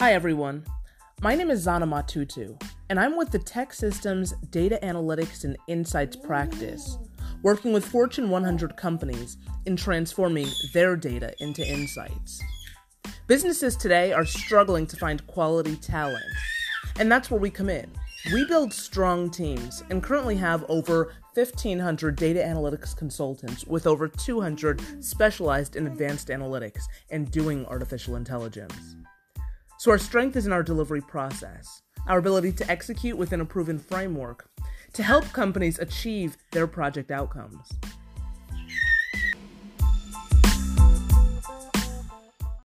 Hi, everyone. My name is Zana Matutu, and I'm with the TEKsystems Data Analytics and Insights practice, working with Fortune 100 companies in transforming their data into insights. Businesses today are struggling to find quality talent, and that's where we come in. We build strong teams and currently have over 1,500 data analytics consultants with over 200 specialized in advanced analytics and doing artificial intelligence. So, our strength is in our delivery process, our ability to execute within a proven framework to help companies achieve their project outcomes.